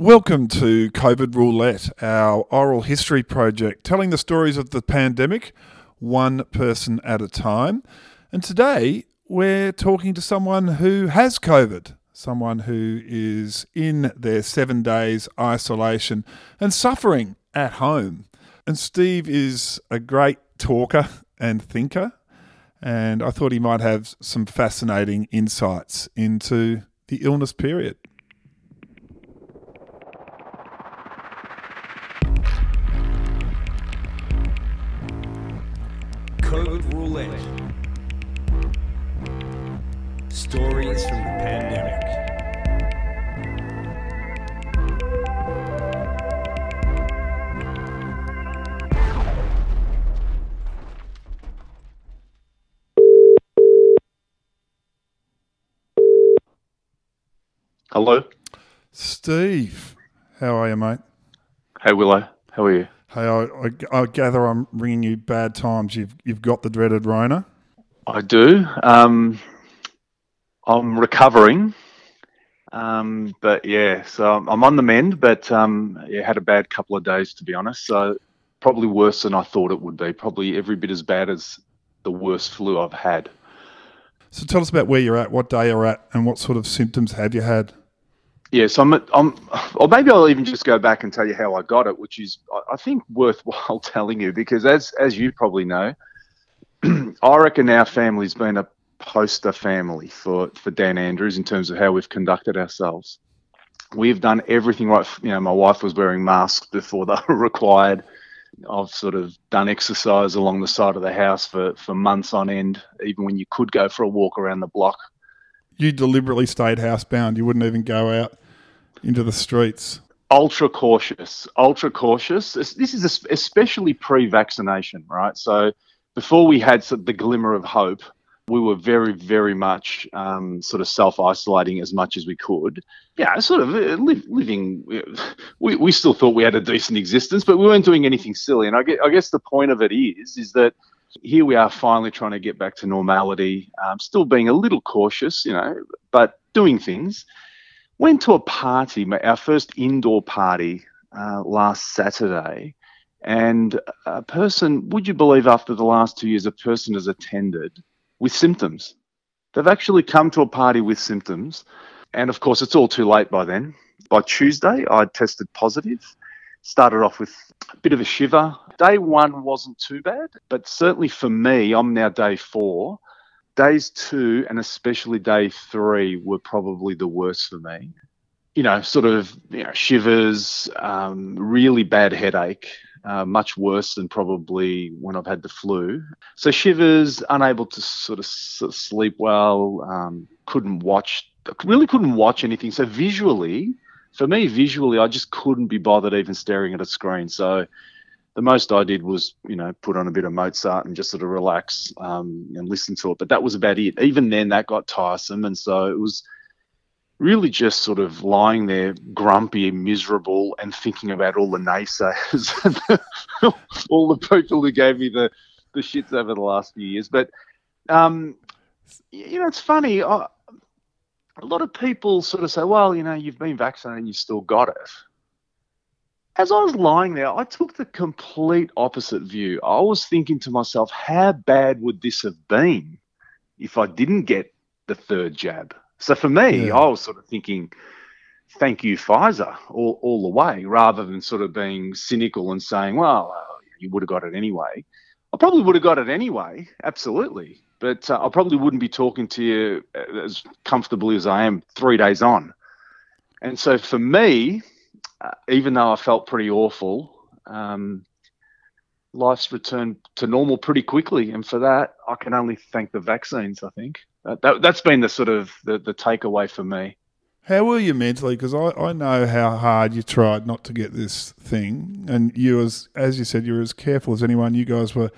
Welcome to COVID Roulette, our oral history project, telling the stories of the pandemic one person at a time. And today we're talking to someone who has COVID, someone who is in their seven days isolation and suffering at home. And Steve is a great talker and thinker, and I thought he might have some fascinating insights into the illness period. COVID Stories from the pandemic. Hello. Steve, how are you, mate? Hey Willow. How are you? Hey, I, I, I gather I'm ringing you bad times. You've you've got the dreaded Rona. I do. Um, I'm recovering. Um, but yeah, so I'm- I'm on the mend, but um, yeah, had a bad couple of days to be honest. So probably worse than I thought it would be. Probably every bit as bad as the worst flu I've had. So tell us about where you're at, what day you're at, and what sort of symptoms have you had? Yeah, so I'm, I'm, or maybe I'll even just go back and tell you how I got it, which is, I- I think, worthwhile telling you because, as as you probably know, I reckon our family's been a poster family for for Dan Andrews in terms of how we've conducted ourselves. We've done everything right. You know, my wife was wearing masks before they were required. I've sort of done exercise along the side of the house for for months on end, even when you could go for a walk around the block. You deliberately stayed housebound. You wouldn't even go out into the streets. ultra cautious, ultra cautious. This is especially pre-vaccination, right? So before we had the glimmer of hope, we were very, very much um, sort of self-isolating as much as we could. Yeah, sort of uh, li- living. We, we still thought we had a decent existence, but we weren't doing anything silly. And I guess, I guess the point of it is, is that here we are finally trying to get back to normality, um, still being a little cautious, you know, but doing things went to a party, our first indoor party uh, last Saturday, and a person, would you believe, after the last two years, a person has attended with symptoms. They've actually come to a party with symptoms, and of course, it's all too late by then. By Tuesday, I tested positive. Started off with a bit of a shiver. Day one wasn't too bad, but certainly for me, I'm now day four. Days two and especially day three were probably the worst for me. You know, sort of you know, shivers, um, really bad headache, uh, much worse than probably when I've had the flu. So shivers, unable to sort of s- sleep well, um, couldn't watch, really couldn't watch anything. So visually, for me, visually, I just couldn't be bothered even staring at a screen. So the most I did was, you know, put on a bit of Mozart and just sort of relax um, and listen to it. But that was about it. Even then, that got tiresome, and so it was really just sort of lying there, grumpy and miserable, and thinking about all the naysayers, all the people who gave me the the shits over the last few years. But um, you know, it's funny. I, a lot of people sort of say, "Well, you know, you've been vaccinated, and you still got it." As I was lying there, I took the complete opposite view. I was thinking to myself, how bad would this have been if I didn't get the third jab? So for me, Yeah. I was sort of thinking, thank you, Pfizer, all, all the way, rather than sort of being cynical and saying, well, uh, you would have got it anyway. I probably would have got it anyway, absolutely. But uh, I probably wouldn't be talking to you uh, as comfortably as I am three days on. And so for me, uh, even though I felt pretty awful, um, life's returned to normal pretty quickly, and for that, I can only thank the vaccines. I think that, that that's been the sort of the, the takeaway for me. How were you mentally? Because I, I know how hard you tried not to get this thing, and you was as you said you were as careful as anyone. You guys were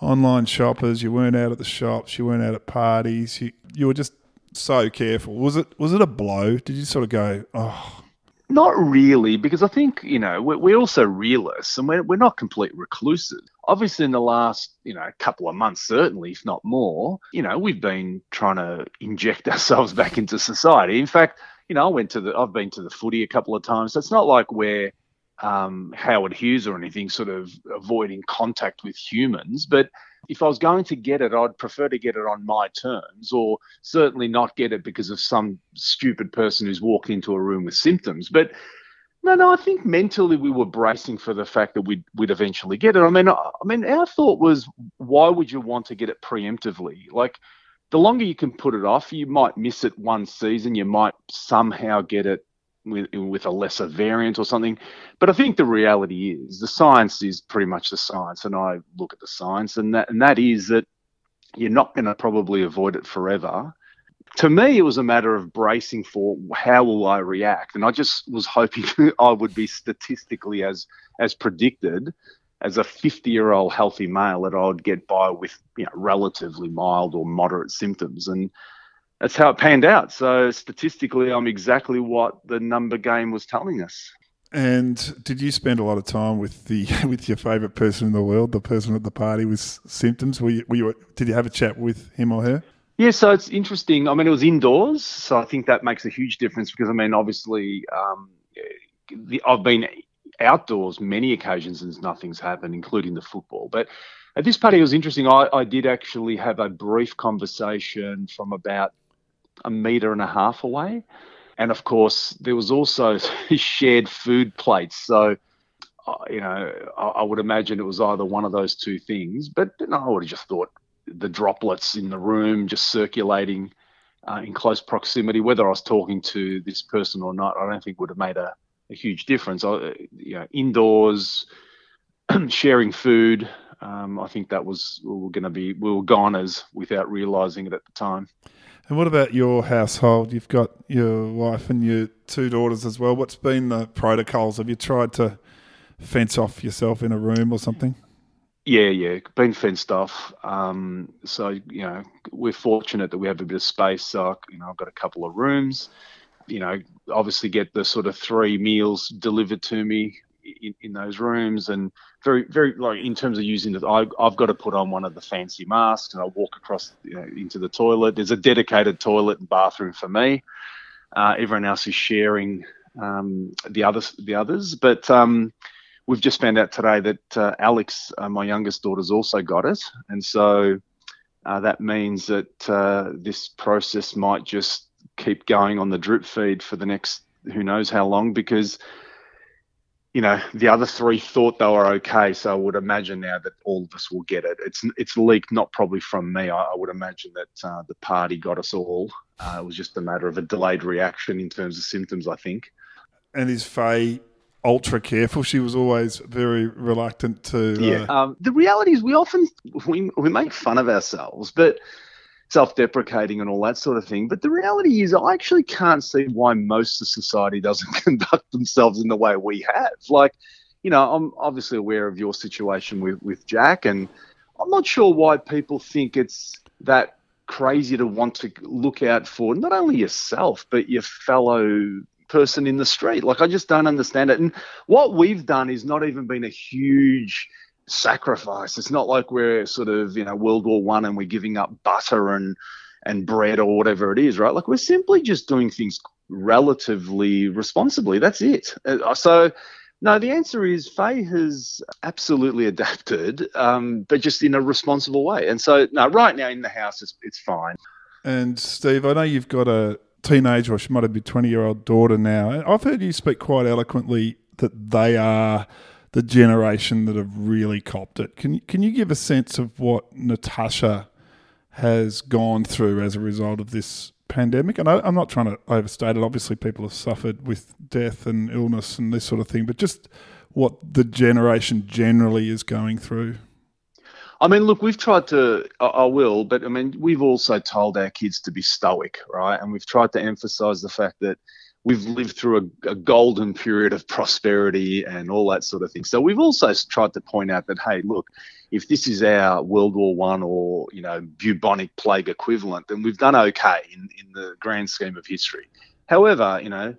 online shoppers. You weren't out at the shops. You weren't out at parties. You you were just so careful. Was it was it a blow? Did you sort of go, oh, Not really, because I think you know we're, we're also realists, and we're we're not complete recluses. Obviously, in the last you know couple of months, certainly, if not more, you know, we've been trying to inject ourselves back into society. In fact, you know, I went to the, I've been to the footy a couple of times. So it's not like we're um, Howard Hughes or anything, sort of avoiding contact with humans. But if I was going to get it, I'd prefer to get it on my terms, or certainly not get it because of some stupid person who's walked into a room with symptoms. But no, no, I think mentally we were bracing for the fact that we'd, we'd eventually get it. I mean, I mean, our thought was, why would you want to get it preemptively? Like, the longer you can put it off, you might miss it one season. You might somehow get it with, with a lesser variant or something. But I think the reality is the science is pretty much the science, and I look at the science, and that and that is that you're not going to probably avoid it forever. To me, it was a matter of bracing for how will I react, and I just was hoping I would be statistically as as predicted as a 50 year old healthy male that I would get by with you know relatively mild or moderate symptoms and that's how it panned out. So statistically, I'm exactly what the number game was telling us. And did you spend a lot of time with the with your favourite person in the world, the person at the party with symptoms? Were you, were you, did you have a chat with him or her? Yeah, so it's interesting. I mean, it was indoors, so I think that makes a huge difference because I mean, obviously, um, the, I've been outdoors many occasions and nothing's happened, including the football. But at this party, it was interesting. I, I did actually have a brief conversation from about a meter and a half away. And of course, there was also shared food plates. So, uh, you know, I, would imagine it was either one of those two things. But no, I would have just thought the droplets in the room just circulating uh, in close proximity, whether I was talking to this person or not, I don't think would have made a, a huge difference. I, you know, indoors, sharing food. Um, I think that was we were going to be we were goners without realizing it at the time. And what about your household? You've got your wife and your two daughters as well. What's been the protocols? Have you tried to fence off yourself in a room or something? Yeah, yeah, been fenced off. Um, so you know, we're fortunate that we have a bit of space. So you know, I've got a couple of rooms. You know, obviously get the sort of three meals delivered to me in, in those rooms and very very like in terms of using it I, i've got to put on one of the fancy masks and i walk across you know, into the toilet. There's a dedicated toilet and bathroom for me. Uh, everyone else is sharing um, the others the others. But um, we've just found out today that uh, alex uh, my youngest daughter's also got it. And so uh, that means that uh, this process might just keep going on the drip feed for the next who knows how long because you know, the other three thought they were okay. So I would imagine now that all of us will get it. It's it's leaked not probably from me. I, I would imagine that uh, the party got us all. Uh, it was just a matter of a delayed reaction in terms of symptoms, I think. And is Faye ultra careful? She was always very reluctant to. Uh... Yeah. Um, the reality is, we often we we make fun of ourselves, but self-deprecating and all that sort of thing. But the reality is, I actually can't see why most of society doesn't conduct themselves in the way we have. Like, you know, I'm obviously aware of your situation with with Jack, and I'm not sure why people think it's that crazy to want to look out for not only yourself but your fellow person in the street. Like, I just don't understand it. And what we've done is not even been a huge sacrifice. It's not like we're sort of you know World War One and we're giving up butter and and bread or whatever it is, right? Like we're simply just doing things relatively responsibly. That's it. Uh, so. No, the answer is Faye has absolutely adapted, um, but just in a responsible way. And so, no, right now in the house, it's, it's fine. And Steve, I know you've got a teenage, or she might have a 20 year old daughter now. I've heard you speak quite eloquently that they are the generation that have really copped it. Can can you give a sense of what Natasha has gone through as a result of this pandemic? And I, am not trying to overstate it. Obviously, people have suffered with death and illness and this sort of thing, but just what the generation generally is going through. I mean, look, we've tried to, I, I will, but I mean, we've also told our kids to be stoic, right? And we've tried to emphasize the fact that we've lived through a, a, golden period of prosperity and all that sort of thing. So we've also tried to point out that, hey, look, if this is our World War One or you know bubonic plague equivalent, then we've done okay in, in the grand scheme of history. However, you know,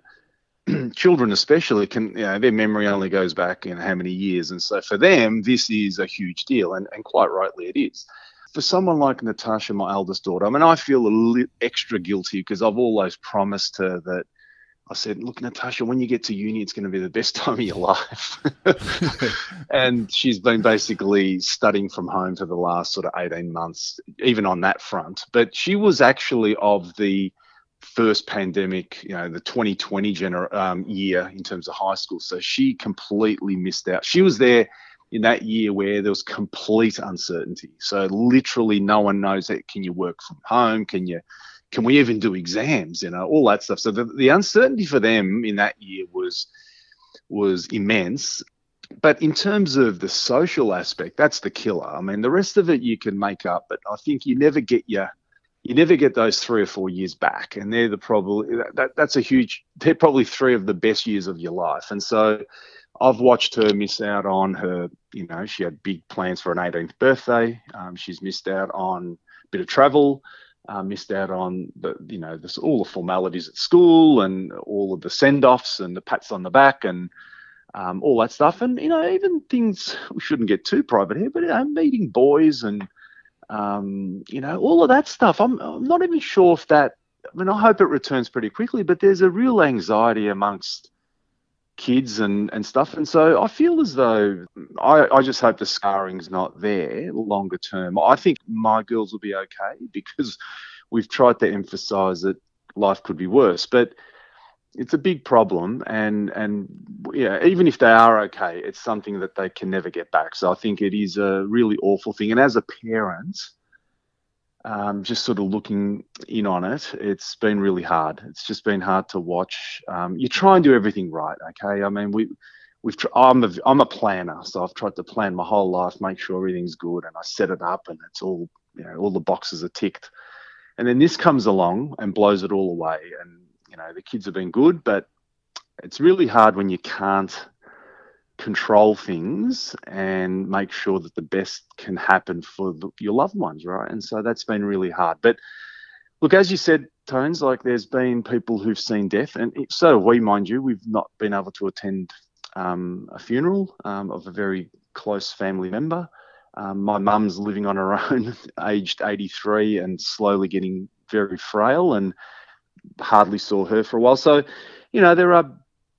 children especially can, you know, their memory only goes back in how many years, and so for them, this is a huge deal, and, and quite rightly it is for someone like Natasha, my eldest daughter, I mean, I feel a little extra guilty because I've always promised her that I said, look, Natasha, when you get to uni, it's going to be the best time of your life. and she's been basically studying from home for the last sort of 18 months, even on that front. But she was actually of the first pandemic, you know, the 2020 gener- um, year in terms of high school. So she completely missed out. She was there in that year where there was complete uncertainty. So literally no one knows that can you work from home? Can you can we even do exams? You know, all that stuff. So the, the uncertainty for them in that year was was immense. But in terms of the social aspect, that's the killer. I mean, the rest of it you can make up, but I think you never get your you never get those three or four years back, and they're the probably that, that's a huge. They're probably three of the best years of your life, and so I've watched her miss out on her. You know, she had big plans for an 18th birthday. Um, she's missed out on a bit of travel uh, missed out on the you know this, all the formalities at school and all of the send-offs and the pats on the back and um, all that stuff. And you know even things we shouldn't get too private here but you know, meeting boys and um, you know all of that stuff. I'm, I'm not even sure if that I mean I hope it returns pretty quickly but there's a real anxiety amongst kids and, and stuff. And so I feel as though I, I just hope the scarring's not there longer term. I think my girls will be okay because we've tried to emphasize that life could be worse. But it's a big problem and and yeah even if they are okay it's something that they can never get back so i think it is a really awful thing and as a parent um, just sort of looking in on it, it's been really hard. It's just been hard to watch. Um, you try and do everything right, okay? I mean, we, we've. Tr- I'm a, I'm a planner, so I've tried to plan my whole life, make sure everything's good, and I set it up, and it's all, you know, all the boxes are ticked. And then this comes along and blows it all away. And you know, the kids have been good, but it's really hard when you can't control things and make sure that the best can happen for the, your loved ones, right? And so that's been really hard. But look, as you said, Tones, like there's been people who've seen death, and so we, mind you. We've not been able to attend um, a funeral um, of a very close family member. Um, my mum's living on her own, aged 83, and slowly getting very frail, and hardly saw her for a while. So, you know, there are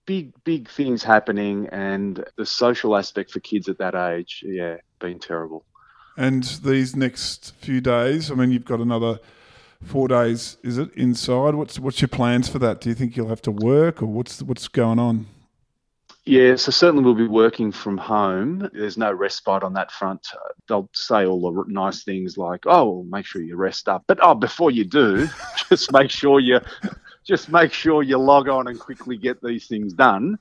big, big things happening, and the social aspect for kids at that age, yeah, been terrible. And these next few days, I mean, you've got another four days, is it inside? What's what's your plans for that? Do you think you'll have to work, or what's what's going on? Yeah, so certainly we'll be working from home. There's no respite on that front. They'll say all the nice things like, "Oh, well, make sure you rest up," but oh, before you do, just make sure you just make sure you log on and quickly get these things done.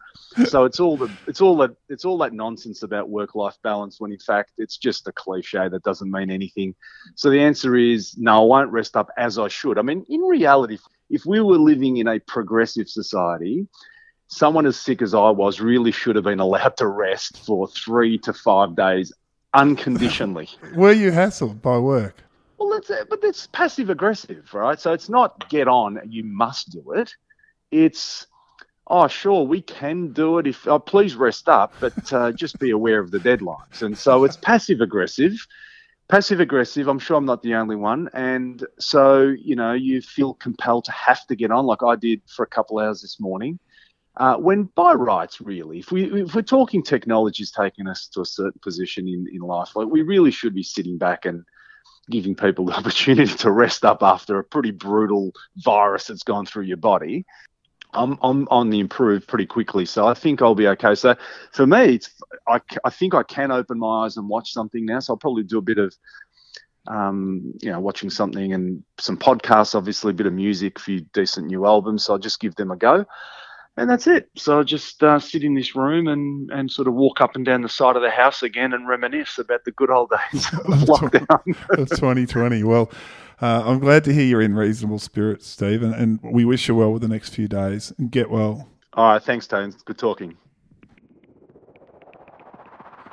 So it's all the it's all that it's all that nonsense about work life balance when in fact it's just a cliche that doesn't mean anything. So the answer is no, I won't rest up as I should. I mean, in reality, if we were living in a progressive society, someone as sick as I was really should have been allowed to rest for three to five days unconditionally. Were you hassled by work? Well, that's but it's passive aggressive, right? So it's not get on, you must do it. It's oh, sure, we can do it if oh, please rest up, but uh, just be aware of the deadlines. And so it's passive aggressive. Passive aggressive, I'm sure I'm not the only one. And so, you know, you feel compelled to have to get on, like I did for a couple hours this morning. Uh, when by rights, really, if we if we're talking technology is taking us to a certain position in, in life, like we really should be sitting back and giving people the opportunity to rest up after a pretty brutal virus that's gone through your body. I'm, I'm on the improve pretty quickly, so I think I'll be okay. So for me, it's I, I think I can open my eyes and watch something now. So I'll probably do a bit of um, you know, watching something and some podcasts, obviously a bit of music, a few decent new albums. So I'll just give them a go and that's it. So I just uh, sit in this room and, and sort of walk up and down the side of the house again and reminisce about the good old days of lockdown. of 2020. Well, uh, I'm glad to hear you're in reasonable spirits, Steve, and, and we wish you well with the next few days. And get well. All right. Thanks, Tones. Good talking.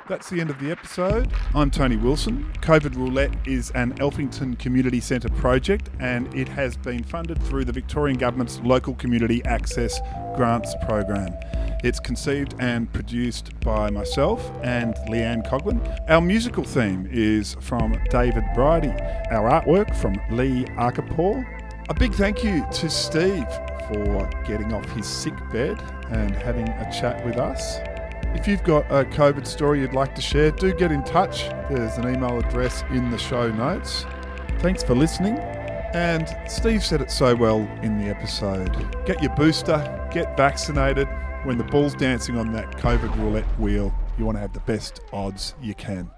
That's the end of the episode. I'm Tony Wilson. COVID Roulette is an Alphington Community Centre project and it has been funded through the Victorian Government's Local Community Access Grants Program. It's conceived and produced by myself and Leanne Coglin. Our musical theme is from David Bridie. Our artwork from Lee Arkapaw. A big thank you to Steve for getting off his sick bed and having a chat with us. If you've got a COVID story you'd like to share, do get in touch. There's an email address in the show notes. Thanks for listening. And Steve said it so well in the episode get your booster, get vaccinated. When the ball's dancing on that COVID roulette wheel, you want to have the best odds you can.